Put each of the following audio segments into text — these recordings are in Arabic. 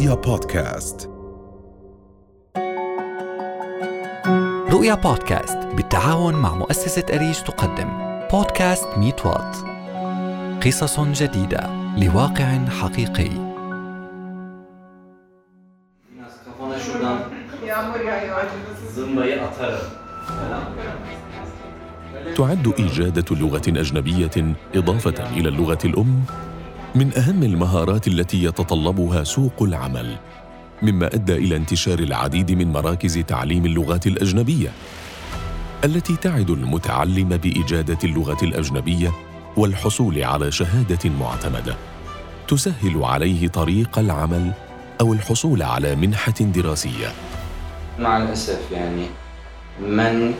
رؤيا بودكاست. رؤيا بودكاست بالتعاون مع مؤسسة أريج تقدم. بودكاست ميت وات. قصص جديدة لواقع حقيقي. تعد إجادة لغة أجنبية إضافة إلى اللغة الأم؟ من أهم المهارات التي يتطلبها سوق العمل مما أدى إلى انتشار العديد من مراكز تعليم اللغات الأجنبية التي تعد المتعلم بإجادة اللغة الأجنبية والحصول على شهادة معتمدة تسهل عليه طريق العمل أو الحصول على منحة دراسية. مع الأسف يعني من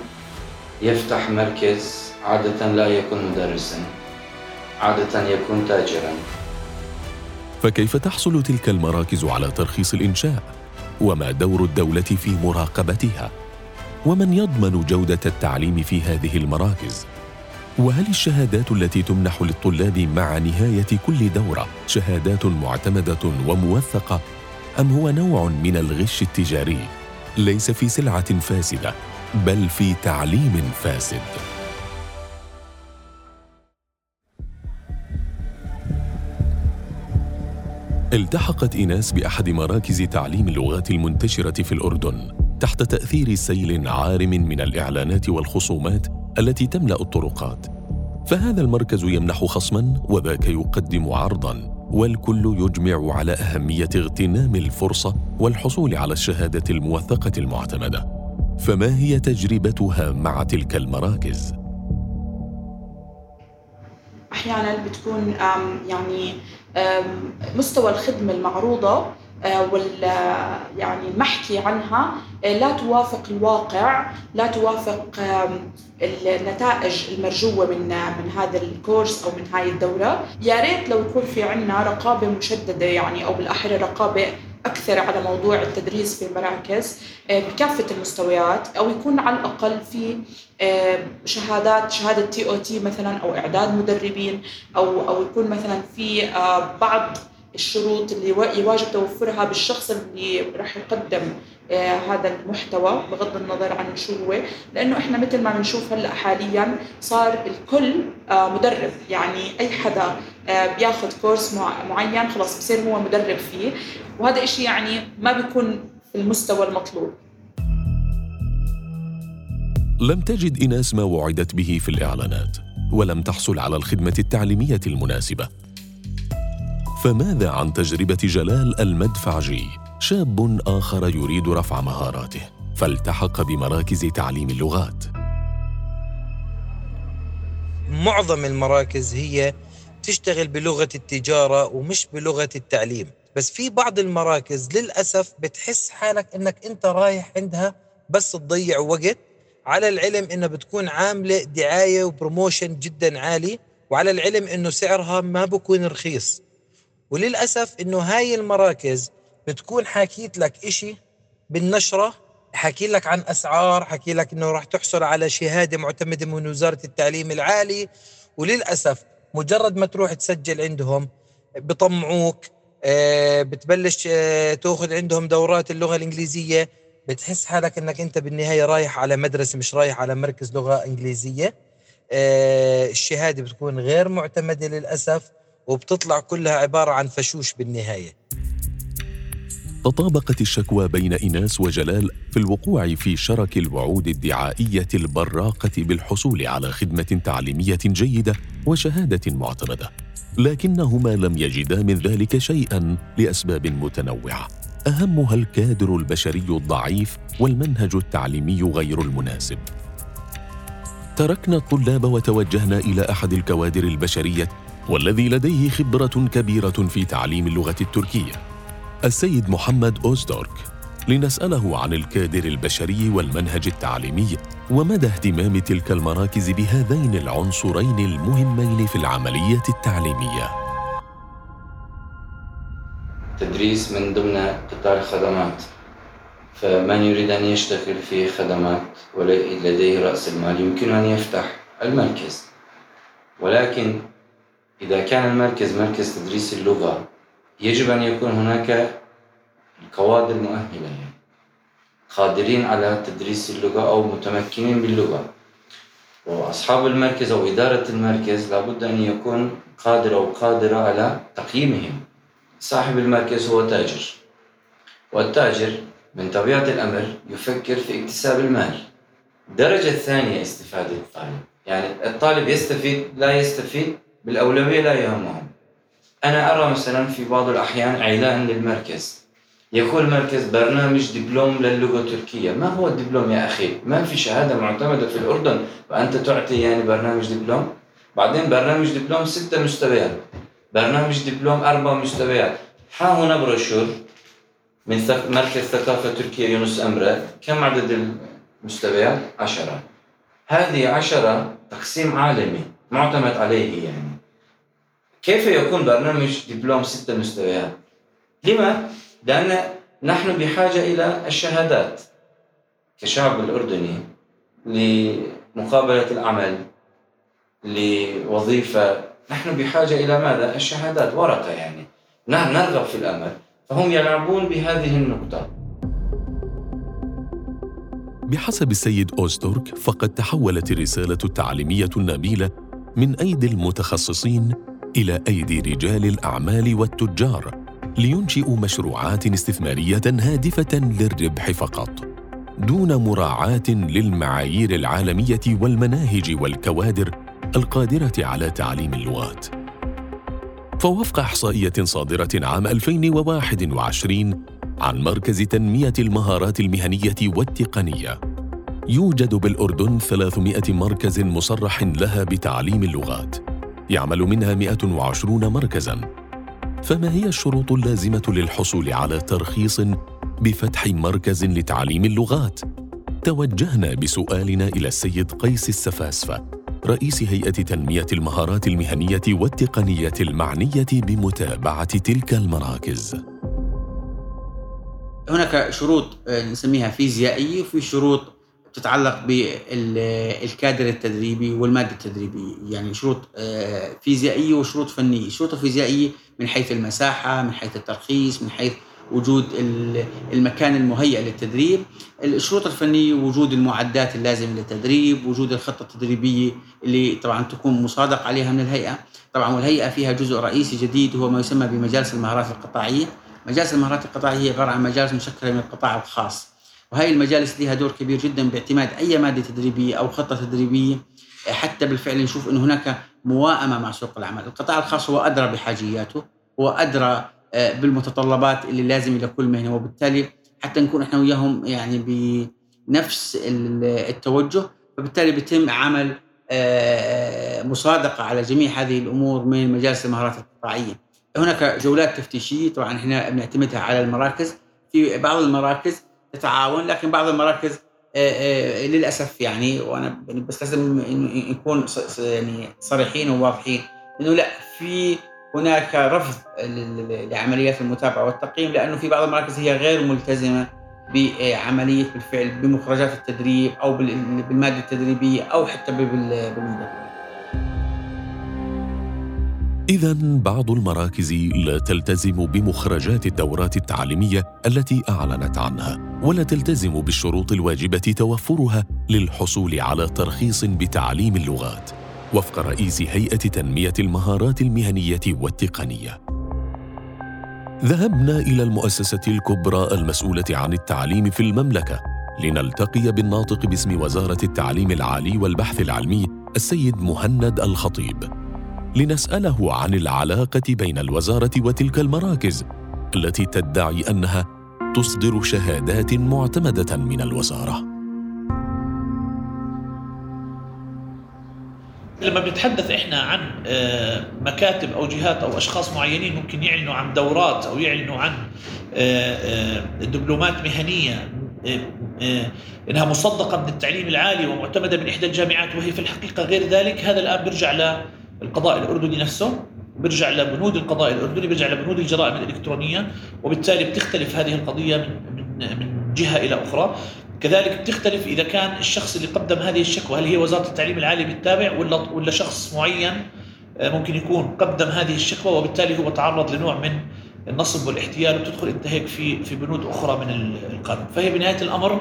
يفتح مركز عادة لا يكون مدرسا عادة يكون تاجرا. فكيف تحصل تلك المراكز على ترخيص الإنشاء؟ وما دور الدولة في مراقبتها؟ ومن يضمن جودة التعليم في هذه المراكز؟ وهل الشهادات التي تمنح للطلاب مع نهاية كل دورة شهادات معتمدة وموثقة؟ أم هو نوع من الغش التجاري؟ ليس في سلعة فاسدة بل في تعليم فاسد. التحقت إيناس بأحد مراكز تعليم اللغات المنتشرة في الأردن تحت تأثير سيل عارم من الإعلانات والخصومات التي تملأ الطرقات فهذا المركز يمنح خصما وذاك يقدم عرضا والكل يجمع على أهمية اغتنام الفرصة والحصول على الشهادة الموثقة المعتمدة فما هي تجربتها مع تلك المراكز؟ أحيانا بتكون يعني مستوى الخدمة المعروضة آه، وال آه، يعني المحكي عنها آه، لا توافق الواقع لا توافق النتائج المرجوة من من هذا الكورس أو من هاي الدورة. يا ريت لو يكون في عندنا رقابة مشددة يعني أو بالأحرى رقابة أكثر على موضوع التدريس في المراكز آه، بكافة المستويات أو يكون على الأقل في آه، شهادات شهادة TOT مثلا أو إعداد مدربين أو أو يكون مثلا في آه، بعض الشروط اللي وا- يواجب توفرها بالشخص اللي راح يقدم هذا المحتوى بغض النظر عن شو هو. لأنه إحنا مثل ما بنشوف هلأ حاليا صار الكل مدرب يعني أي حدا آه، بياخذ course مع- معين خلاص بصير هو مدرب فيه. وهذا إشي يعني ما بيكون في المستوى المطلوب. لم تجد إناس ما وعدت به في الإعلانات ولم تحصل على الخدمة التعليمية المناسبة. فماذا عن تجربة جلال المدفعجي؟ شاب آخر يريد رفع مهاراته. فالتحق بمراكز تعليم اللغات. معظم المراكز هي تشتغل بلغة التجارة ومش بلغة التعليم. بس في بعض المراكز للأسف بتحس حالك إنك أنت رايح عندها بس تضيع وقت على العلم إنها بتكون عاملة دعاية وبروموشن جدا عالي وعلى العلم إنه سعرها ما بكون رخيص. وللأسف إنه هاي المراكز بتكون حاكيت لك إشي بالنشرة حكي لك عن أسعار حكي لك إنه راح تحصل على شهادة معتمدة من وزارة التعليم العالي. وللأسف مجرد ما تروح تسجل عندهم بطمعوك آه، بتبلش آه، تأخذ عندهم دورات اللغة الإنجليزية بتحس حالك إنك أنت بالنهاية رايح على مدرسة مش رايح على مركز لغة إنجليزية. آه، الشهادة بتكون غير معتمدة للأسف وبتطلع كلها عبارة عن فشوش بالنهاية. تطابقت الشكوى بين إناس وجلال في الوقوع في شرك الوعود الدعائية البراقة بالحصول على خدمة تعليمية جيدة وشهادة معتمدة لكنهما لم يجدا من ذلك شيئا لأسباب متنوعة. أهمها الكادر البشري الضعيف والمنهج التعليمي غير المناسب. تركنا الطلاب وتوجهنا إلى أحد الكوادر البشرية والذي لديه خبرة كبيرة في تعليم اللغة التركية. السيد محمد أوزدورك لنسأله عن الكادر البشري والمنهج التعليمي ومدى اهتمام تلك المراكز بهذين العنصرين المهمين في العملية التعليمية. تدريس من ضمن قطاع الخدمات فمن يريد أن يشتغل في خدمات ولديه رأس المال يمكن أن يفتح المركز ولكن إذا كان المركز مركز تدريس اللغة يجب أن يكون هناك الكوادر مؤهلة. قادرين على تدريس اللغة أو متمكنين باللغة. وأصحاب المركز أو إدارة المركز لابد أن يكون قادر أو قادرة على تقييمهم. صاحب المركز هو تاجر. والتاجر من طبيعة الأمر يفكر في اكتساب المال. الدرجة الثانية استفادة الطالب. يعني الطالب يستفيد لا يستفيد بالأولوية لا يهمهم. أنا أرى مثلا في بعض الأحيان إعلان للمركز. يقول المركز برنامج دبلوم للغة التركية. ما هو الدبلوم يا أخي؟ ما في شهادة معتمدة في الأردن وأنت تعطي يعني برنامج دبلوم؟ بعدين برنامج دبلوم ستة مستويات. برنامج دبلوم أربع مستويات. ها هنا بروشور من مركز ثقافة تركيا يونس أمرة. كم عدد المستويات؟ عشرة. هذه عشرة تقسيم عالمي معتمد عليه يعني. كيف يكون برنامج دبلوم ستة مستويات؟ لما؟ لأن نحن بحاجة إلى الشهادات كشعب الأردني لمقابلة العمل لوظيفة نحن بحاجة إلى ماذا؟ الشهادات ورقة يعني نرغب في الأمل فهم يلعبون بهذه النقطة بحسب السيد أوستورك فقد تحولت الرسالة التعليمية النبيلة من أيدي المتخصصين إلى أيدي رجال الأعمال والتجار لينشئوا مشروعات استثمارية هادفة للربح فقط دون مراعاة للمعايير العالمية والمناهج والكوادر القادرة على تعليم اللغات. فوفق إحصائية صادرة عام 2021 عن مركز تنمية المهارات المهنية والتقنية، يوجد بالأردن 300 مركز مصرح لها بتعليم اللغات، يعمل منها 120 مركزاً. فما هي الشروط اللازمة للحصول على ترخيص بفتح مركز لتعليم اللغات؟ توجهنا بسؤالنا إلى السيد قيس السفاسفة رئيس هيئة تنمية المهارات المهنية والتقنية المعنية بمتابعة تلك المراكز. هناك شروط آه، نسميها فيزيائية وفي شروط تتعلق بالكادر التدريبي والمادة التدريبية يعني شروط آه، فيزيائية وشروط فنية. الشروط الفيزيائية من حيث المساحة من حيث الترخيص من حيث وجود المكان المهيئ للتدريب. الشروط الفنية وجود المعدات اللازمة للتدريب وجود الخطة التدريبية اللي طبعا تكون مصادق عليها من الهيئة. طبعا والهيئة فيها جزء رئيسي جديد هو ما يسمى بمجالس المهارات القطاعية. مجالس المهارات القطاعية هي عبارة عن مجالس مشكلة من القطاع الخاص. وهي المجالس لها دور كبير جدا باعتماد أي مادة تدريبية أو خطة تدريبية حتى بالفعل نشوف أنه هناك موائمة مع سوق العمل القطاع الخاص هو أدرى بحاجياته هو أدرى آه، بالمتطلبات اللي لازم لكل مهنة وبالتالي حتى نكون إحنا وياهم يعني بنفس التوجه فبالتالي بيتم عمل آه، مصادقة على جميع هذه الأمور من مجالس المهارات القطاعية. هناك جولات تفتيشية طبعا إحنا بنعتمدها على المراكز في بعض المراكز تتعاون لكن بعض المراكز آه، للأسف يعني وأنا بس لازم نكون يعني صريحين وواضحين إنه لا في هناك رفض لعمليات المتابعة والتقييم لأنه في بعض المراكز هي غير ملتزمة بعملية بالفعل بمخرجات التدريب أو بالمادة التدريبية أو حتى بالمدرب. إذا بعض المراكز لا تلتزم بمخرجات الدورات التعليمية التي أعلنت عنها، ولا تلتزم بالشروط الواجبة توفرها للحصول على ترخيص بتعليم اللغات. وفق رئيس هيئة تنمية المهارات المهنية والتقنية ذهبنا إلى المؤسسة الكبرى المسؤولة عن التعليم في المملكة لنلتقي بالناطق باسم وزارة التعليم العالي والبحث العلمي السيد مهند الخطيب لنسأله عن العلاقة بين الوزارة وتلك المراكز التي تدعي أنها تصدر شهادات معتمدة من الوزارة. لما بنتحدث إحنا عن آه، مكاتب أو جهات أو أشخاص معينين ممكن يعلنوا عن دورات أو يعلنوا عن آه، آه، دبلومات مهنية إنها مصدقة من التعليم العالي ومعتمدة من إحدى الجامعات وهي في الحقيقة غير ذلك هذا الآن بيرجع للقضاء الأردني نفسه بيرجع لبنود القضاء الأردني بيرجع لبنود الجرائم الإلكترونية وبالتالي بتختلف هذه القضية من من من جهة إلى أخرى. كذلك بتختلف إذا كان الشخص اللي قدم هذه الشكوى هل هي وزارة التعليم العالي بالتابع ولا ولا شخص معين آه، ممكن يكون قدم هذه الشكوى وبالتالي هو تعرض لنوع من النصب والاحتيال وبتدخل انت هيك في في بنود أخرى من القانون. فهي بنهاية الأمر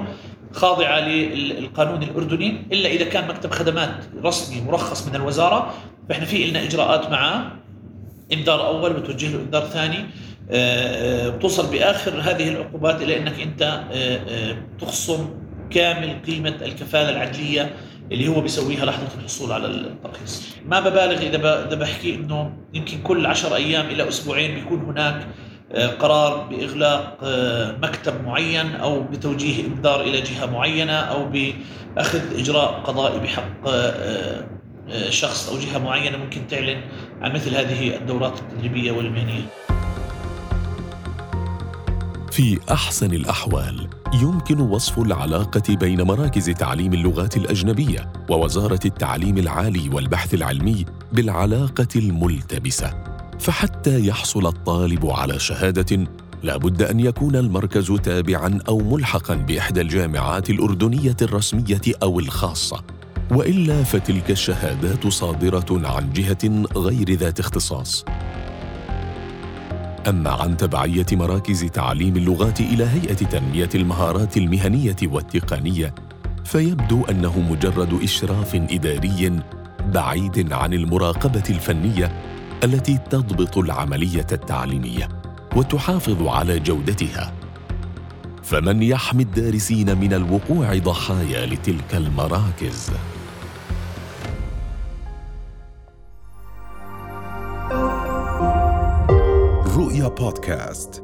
خاضعة للقانون الأردني إلا إذا كان مكتب خدمات رسمي مرخص من الوزارة فإحنا في لنا إجراءات معاه انذار أول بتوجه له انذار ثاني آه، آه، بتوصل بآخر هذه العقوبات إلى إنك أنت آه، تخصم كامل قيمة الكفالة العدلية اللي هو بيسويها لحظة الحصول على الترخيص. ما ببالغ إذا إذا بحكي إنه يمكن كل عشر أيام إلى أسبوعين بيكون هناك قرار بإغلاق مكتب معين أو بتوجيه انذار إلى جهة معينة أو بأخذ إجراء قضائي بحق شخص أو جهة معينة ممكن تعلن عن مثل هذه الدورات التدريبية والمهنية. في أحسن الأحوال يمكن وصف العلاقة بين مراكز تعليم اللغات الأجنبية ووزارة التعليم العالي والبحث العلمي بالعلاقة الملتبسة فحتى يحصل الطالب على شهادة لا بد أن يكون المركز تابعا أو ملحقا بإحدى الجامعات الأردنية الرسمية أو الخاصة وإلا فتلك الشهادات صادرة عن جهة غير ذات اختصاص. أما عن تبعية مراكز تعليم اللغات إلى هيئة تنمية المهارات المهنية والتقنية فيبدو أنه مجرد إشراف إداري بعيد عن المراقبة الفنية التي تضبط العملية التعليمية وتحافظ على جودتها. فمن يحمي الدارسين من الوقوع ضحايا لتلك المراكز؟ رؤيا بودكاست